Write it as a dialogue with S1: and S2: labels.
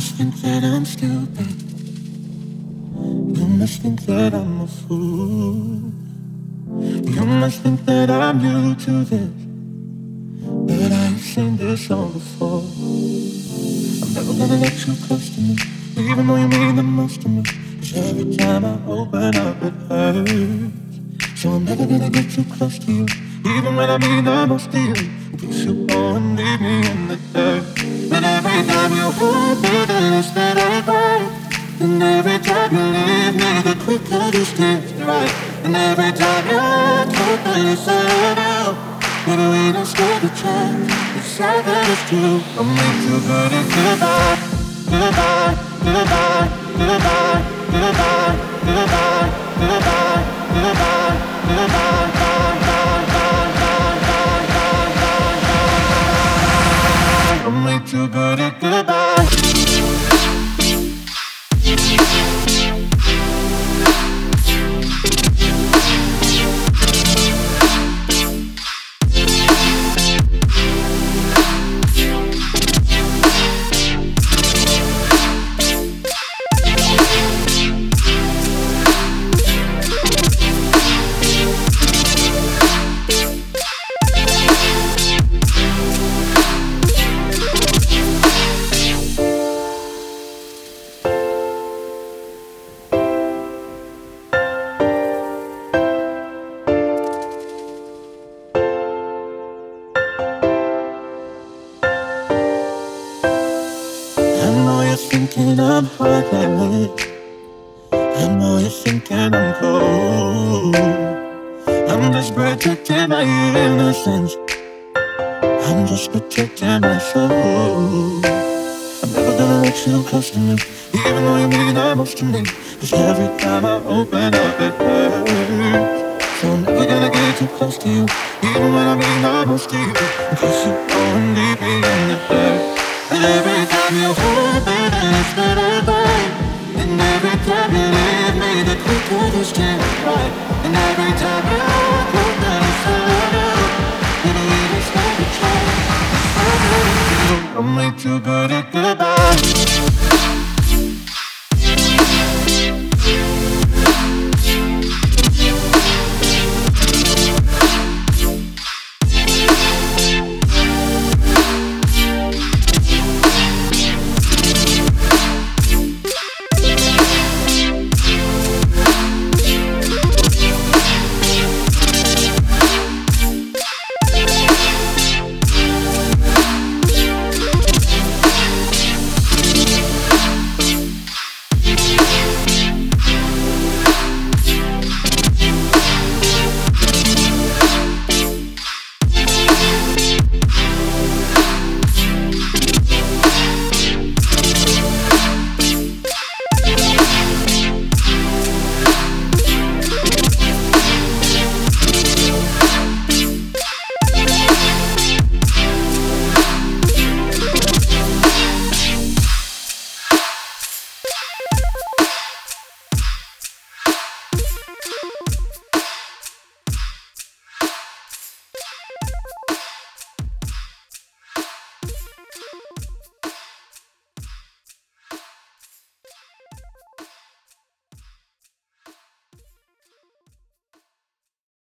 S1: must think that I'm stupid. You must think that I'm a fool. You must think that I'm new to this. But I've seen this all before. I'm never gonna let you close to me, even though you mean the most to me. Cause every time I open up, it hurts. So I'm never gonna get too close to you, even when I mean the most to you. Case you and leave me in the dirt every time you hold me, the less that I cry. And every time you leave me, the quicker this gets right. And every time you talk, the less I know. But don't stand a chance. It's sad that it's true. I'm not too good at goodbye, goodbye, goodbye, goodbye, goodbye, goodbye, goodbye. I'm way too good at goodbye. Thinking I'm like me. I know you're thinking I'm cold. I'm just protecting my innocence. I'm just protecting my soul. I'm never gonna let you close to me, even though you mean the most to me. Cause every time I open up, it hurts. So I'm never gonna get too close to you, even when I mean the most to you. In case you go and leave me in the dirt. And every time you hurt me, it's better. And every time you leave me, that we could. And every time you look that it's harder, and. I'm way too good at goodbye.